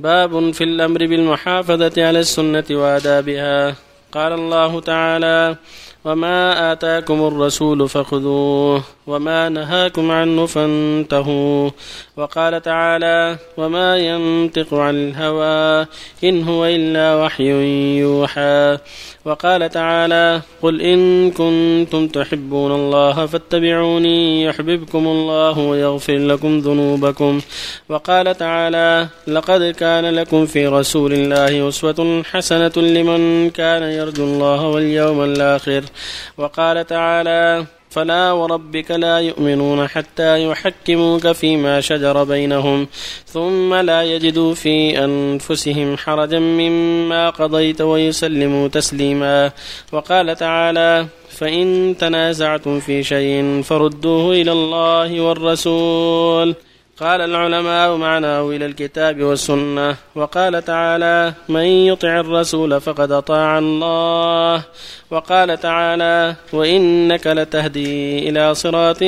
باب في الأمر بالمحافظة على السنة وآدابها. قال الله تعالى وما آتاكم الرسول فخذوه وما نهاكم عنه فانتهوا وقال تعالى وما ينطق عن الهوى إن هو إلا وحي يوحى وقال تعالى قل إن كنتم تحبون الله فاتبعوني يحببكم الله ويغفر لكم ذنوبكم وقال تعالى لقد كان لكم في رسول الله أسوة حسنة لمن كان يرجو الله واليوم الآخر وقال تعالى فلا وربك لا يؤمنون حتى يحكموك فيما شجر بينهم ثم لا يجدوا في أنفسهم حرجا مما قضيت ويسلموا تسليما. وقال تعالى فإن تنازعتم في شيء فردوه إلى الله والرسول. قال العلماء معناه إلى الكتاب والسنة وقال تعالى من يطع الرسول فقد أطاع الله وقال تعالى وإنك لتهدي إلى صراط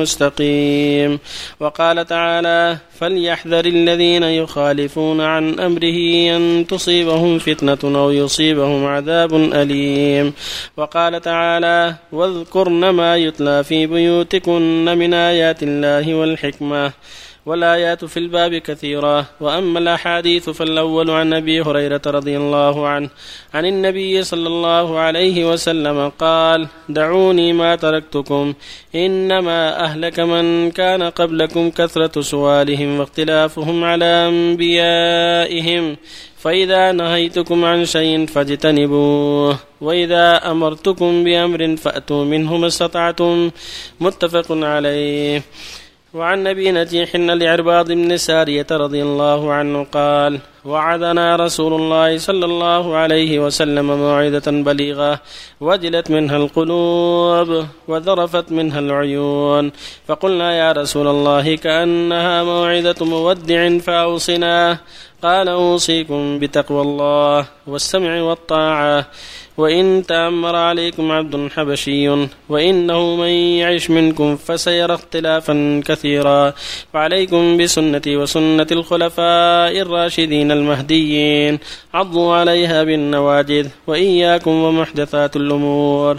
مستقيم وقال تعالى فليحذر الذين يخالفون عن أمره أن تصيبهم فتنة أو يصيبهم عذاب أليم وقال تعالى واذكرن ما يتلى في بيوتكن من آيات الله والحكمة والآيات في الباب كثيرة. وأما الأحاديث فالأول عن أبي هريرة رضي الله عنه عن النبي صلى الله عليه وسلم قال دعوني ما تركتكم إنما أهلك من كان قبلكم كثرة سؤالهم واختلافهم على أنبيائهم. فإذا نهيتكم عن شيء فاجتنبوه وإذا أمرتكم بأمر فأتوا منه ما استطعتم. متفق عليه. وعن أبي نجيح لعرباض بن سارية رضي الله عنه قال وعدنا رسول الله صلى الله عليه وسلم موعظة بليغة وجلت منها القلوب وذرفت منها العيون. فقلنا يا رسول الله كأنها موعظة مودع فأوصنا. قال أوصيكم بتقوى الله والسمع والطاعة وإن تأمر عليكم عبد حبشي وإنه من يعش منكم فسيرى اختلافا كثيرا. فعليكم بسنتي وسنة الخلفاء الراشدين المهديين. عضوا عليها بالنواجذ وإياكم ومحدثات الأمور.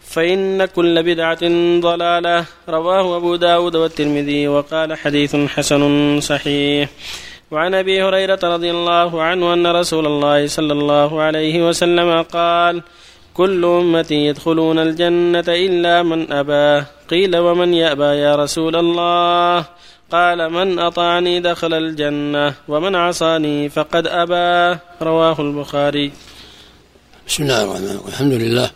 فإن كل بدعة ضلالة. رواه أبو داود والترمذي وقال حديث حسن صحيح. وعن أبي هريرة رضي الله عنه أن رسول الله صلى الله عليه وسلم قال كل أمتي يدخلون الجنة إلا من أبى. قيل ومن يأبى يا رسول الله؟ قال من أطاعني دخل الجنة ومن عصاني فقد أبى. رواه البخاري. بسم الله الرحمن الرحيم. الحمد لله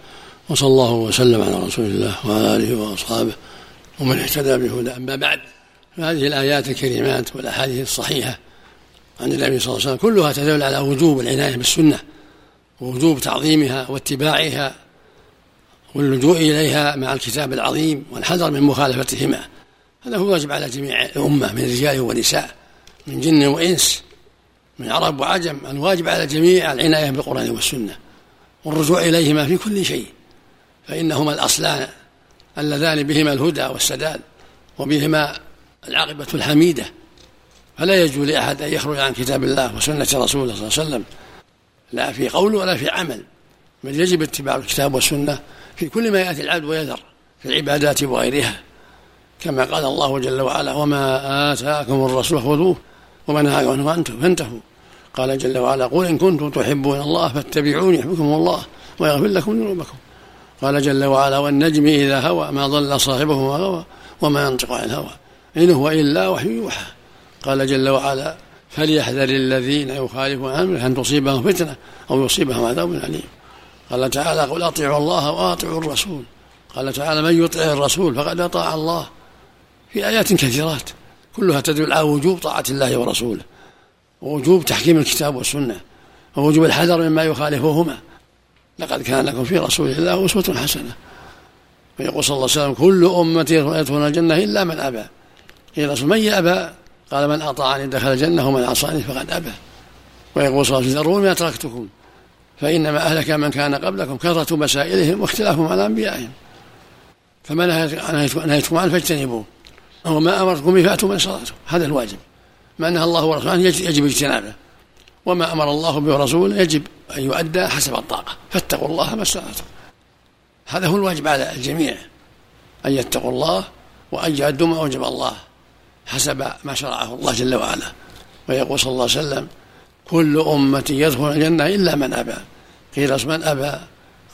وصلى الله وسلم على رسول الله وعلى آله وأصحابه ومن اهتدى بهدى أما بعد فهذه الآيات الكريمات والأحاديث الصحيحة عن النبي صلى الله عليه وسلم كلها تدل على وجوب العناية بالسنة ووجوب تعظيمها واتباعها واللجوء إليها مع الكتاب العظيم والحذر من مخالفتهما. هذا هو واجب على جميع الأمة من رجال ونساء من جن وإنس من عرب وعجم الواجب على الجميع العناية بالقرآن والسنة والرجوع إليهما في كل شيء. فإنهما الأصلان اللذان بهما الهدى والسداد وبهما العاقبة الحميدة. فلا يجوز لأحد أن يخرج عن كتاب الله وسنة رسوله صلى الله عليه وسلم. لا في قول ولا في عمل. بل يجب اتباع الكتاب والسنة في كل ما يأتي العبد ويذر في العبادات وغيرها. كما قال الله جل وعلا وما آتاكم الرسول خذوه وما نهاكم عنه أنتم فانتهوا. قال جل وعلا قل إن كنتم تحبون الله فاتبعوني يحبكم الله ويغفر لكم ذنوبكم. قال جل وعلا والنجم إذا هوى ما ضل صاحبه وما غوى وما ينطق عن الهوى إن هو إلا وحي يوحى. قال جل وعلا فليحذر الذين يخالفون أمره أن تصيبهم فتنة أو يصيبهم عذاب أليم. قال تعالى قل أطيعوا الله وأطيعوا الرسول. قال تعالى من يطع الرسول فقد أطاع الله. في آيات كثيرات كلها تدل على وجوب طاعة الله ورسوله ووجوب تحكيم الكتاب والسنة ووجوب الحذر مما يخالفهما. لقد كان لكم في رسول الله أسوة حسنة. ويقول صلى الله عليه وسلم كل امتي يدخلون الجنة إلا من أبى. قيل من يابى قال من أطاعني دخل الجنة ومن عصاني فقد أبى. ويقول صلى الله عليه وسلم ما تركتكم فإنما أهلك من كان قبلكم كثرة مسائلهم واختلافهم على أنبيائهم. فما نهيتكم عنه فاجتنبوه. وما أمرتكم به فأتوا من صلاتكم. هذا الواجب. ما نهى الله ورسوله يجب اجتنابه. وما أمر الله به ورسوله يجب أن يؤدى حسب الطاقة. فاتقوا الله ما استطعتم. هذا هو الواجب على الجميع أن يتقوا الله وأن يؤدوا ما أوجب الله. حسب ما شرعه الله جل وعلا. ويقول صلى الله عليه وسلم كل أمتي يدخل الجنة إلا من أبى. قيل من أبى؟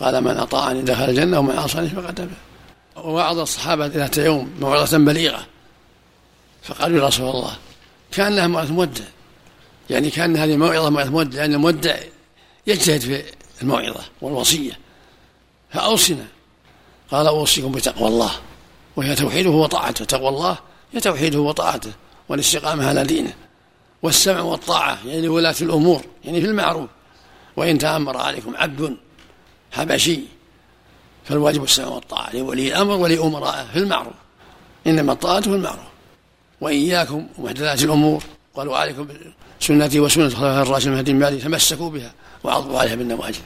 قال من أطاعني دخل الجنة ومن عصاني فقد أبى. ووعظ الصحابة ذات يوم موعظة بليغة فقالوا يا رسول الله كان لها موعظة مودع. يعني كأن هذه موعظة موعظة مودع لأن المودع يجتهد في الموعظة والوصية. فأوصنا. قال أوصيكم بتقوى الله وهي توحيده وطاعته. تقوى الله هي توحيده وطاعته والاستقامة على دينه والسمع والطاعة يعني لولاة الأمور يعني في المعروف. وإن تأمر عليكم عبد حبشي فالواجب السمع والطاعة لولي الأمر ولأمرائه في المعروف. إنما الطاعة في المعروف. وإياكم ومحدثات الأمور. قالوا عليكم سنتي وسنة الخلفاء الراشدين المهديين بعدي تمسكوا بها وعضوا عليها بالنواجذ.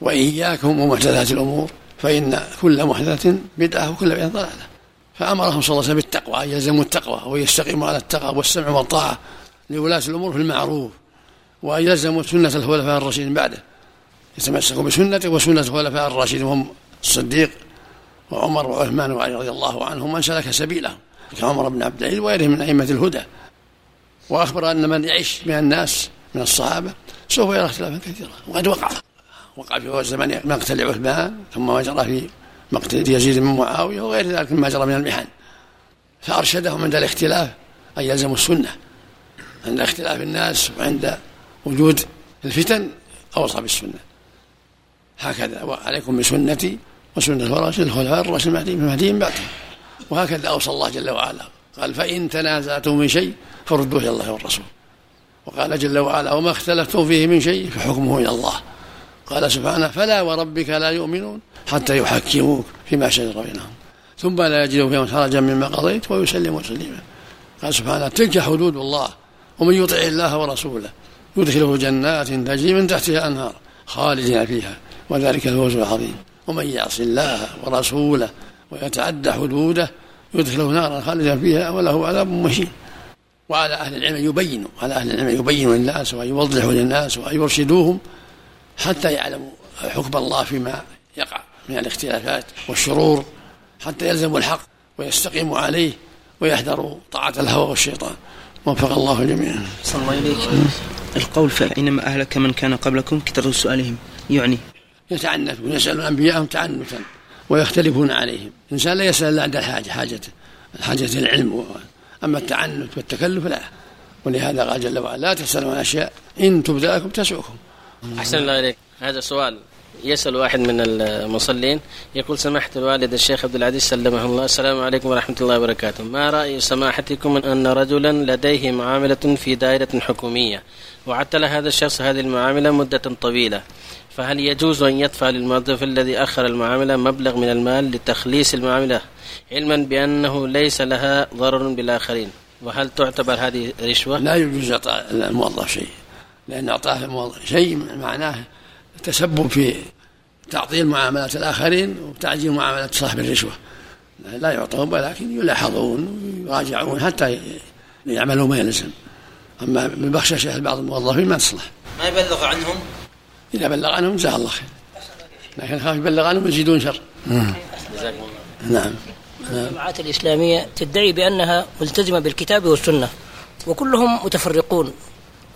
وإياكم ومحدثات الأمور فإن كل محدثة بدعة وكل بدعة ضلالة. فأمرهم صلى الله عليه وسلم بالتقوى أن يلزموا التقوى ويستقيموا على التقوى والسمع والطاعة لولاة الأمور في المعروف وأن يلزموا سنة الخلفاء الراشدين بعده. يتمسكوا بسنته وسنة الخلفاء الراشدين وهم الصديق وعمر وعثمان وعلي رضي الله عنهم من سلك سبيلهم كعمر بن عبد العزيز وغيرهم من أئمة الهدى. وأخبر أن من يعيش من الناس من الصحابة سوف يرى اختلافا كثيرا وقد وقع. وقع في زمن مقتل عثمان ثم ما جرى في مقتل يزيد بن معاوية وغير ذلك مما جرى من المحن. فأرشدهم عند الاختلاف أن يلزموا السنة. عند اختلاف الناس وعند وجود الفتن أوصى بالسنة. هكذا وعليكم بسنتي وسنة الخلفاء الراشدين المهديين بعد وهكذا أوصى الله جل وعلا. قال فإن تنازعتم من شيء فردوه إلى الله والرسول. وقال جل وعلا وما اختلفتم فيه من شيء فحكمه إلى الله. قال سبحانه فلا وربك لا يؤمنون حتى يحكموك فيما شجر بينهم. ثم لا يجدوا فيهم حرجا مما قضيت ويسلموا تسليما. قال سبحانه تلك حدود الله. ومن يطع الله ورسوله يدخله جنات تجري من تحتها أنهار خالدين فيها وذلك الفوز العظيم. ومن يعص الله ورسوله ويتعدى حدوده يدخله نارا خالدا فيها وله عذاب مهين. وعلى أهل العلم يبينوا على أهل العلم يبينوا للناس ويوضحوا للناس ويرشدوهم حتى يعلموا حكم الله فيما يقع من الاختلافات والشرور حتى يلزموا الحق ويستقيموا عليه ويحذروا طاعة الهوى والشيطان. وفق الله جميعا. صلى الله إليك القول فإنما أهلك من كان قبلكم؟ كثرة سؤالهم. يعني يتعنتون يسألون أنبياءهم تعنتا ويختلفون عليهم. الإنسان لا يسأل إلا عند الحاجة حاجته الحاجة العلم. أما التعنت والتكلف لا. ولهذا قال جل وعلا لا تسألوا عن أشياء إن تبدأ لكم تسؤكم أحسن الله إليك. هذا سؤال يسأل واحد من المصلين. يقول سماحة الوالد الشيخ عبد العزيز سلمه الله. السلام عليكم ورحمة الله وبركاته. ما رأي سماحتكم أن رجلا لديه معاملة في دائرة حكومية وعتل هذا الشخص هذه المعاملة مدة طويلة؟ فهل يجوز أن يدفع للموظف الذي أخر المعاملة مبلغ من المال لتخليص المعاملة علما بأنه ليس لها ضرر بالآخرين؟ وهل تعتبر هذه رشوة؟ لا يجوز إعطاء الموظف شيء. لأن الموظف شيء معناه تسبب في تعطيل معاملات الآخرين وتعجيل معاملات صاحب الرشوة. لا يعطون ولكن يلاحظون ويراجعون حتى يعملوا ما يلزم. أما ببخششة بعض الموظفين ما تصلح. ما يبلغ عنهم؟ إذا بلغ عنهم جزاه الله خير. لكن خاف يبلغ عنهم يزيدون شر. جزاكم الله. نعم. الجماعات الإسلامية تدعي بأنها ملتزمة بالكتاب والسنة وكلهم متفرقون.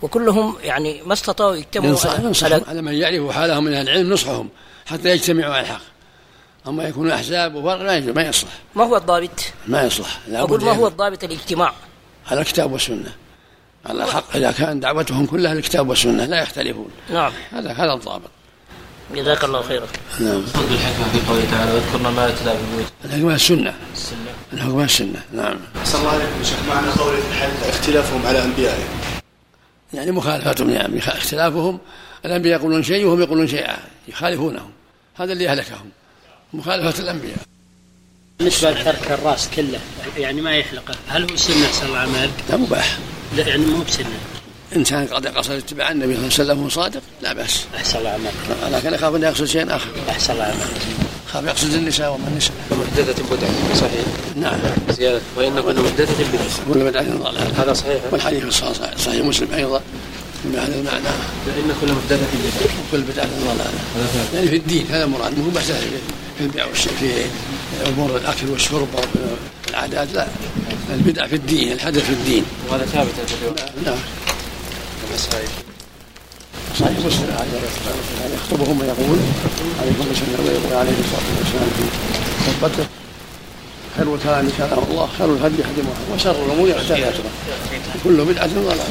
وكلهم يعني ما استطاعوا يجتمعوا على, على, على من يعرف حالهم من العلم نصحهم حتى يجتمعوا على الحق. أما يكونوا احزاب وفرق ما يصلح. ما هو الضابط؟ ما يصلح أقول ما هو الضابط الاجتماع؟ على الكتاب والسنة. على الحق إذا كان دعوتهم كلها الكتاب والسنة لا يختلفون. نعم. هذا هذا الضابط. جزاك الله خيرا. نعم. الحكمه في قوله تعالى واذكرنا ما يتلى في البيوت الحكمة السنة. الحكمة السنة نعم. صلى الله عليكم شيخ معنى قوله في الحديث اختلافهم على أنبيائهم. يعني مخالفتهم يعني اختلافهم. الأنبياء يقولون شيء وهم يقولون شيئا يخالفونهم. هذا اللي أهلكهم مخالفة الأنبياء. بالنسبة لترك الرأس كله يعني ما يحلقه. هل هو سنة صلى الله عليه وسلم؟ لا مباح لا يعني مو بسنة. إنسان قد قصد اتباع النبي صلى الله عليه وسلم وهو صادق لا بأس. أحسن الله عملك لكن اخاف أن يقصد شيء آخر. أحسن الله عملك خاف يقصد النساء وما النساء محدثة بدعة صحيح؟ نعم. زيادة وإن كل محدثة بدعة كل بدعة ضلالة هذا صحيح. والحديث صحيح. مسلم أيضا. بهذا المعنى فإن كل محدثة بدعة كل بدعة ضلالة. يعني في الدين هذا مراد. مو مسألة في البيع والشراء في أمور الأكل والشرب والعادات لا. البدع في الدين الحدث في الدين. وهذا ثابت نعم. صحيح مسلم عليه يخطبهم ويقول عليكم السلام ويقول عليه الصلاه والسلام في خطبته خير الكلام كلام الله خير الهدي هدي محمد وشر الأمور محدثاتها كل بدعه ضلاله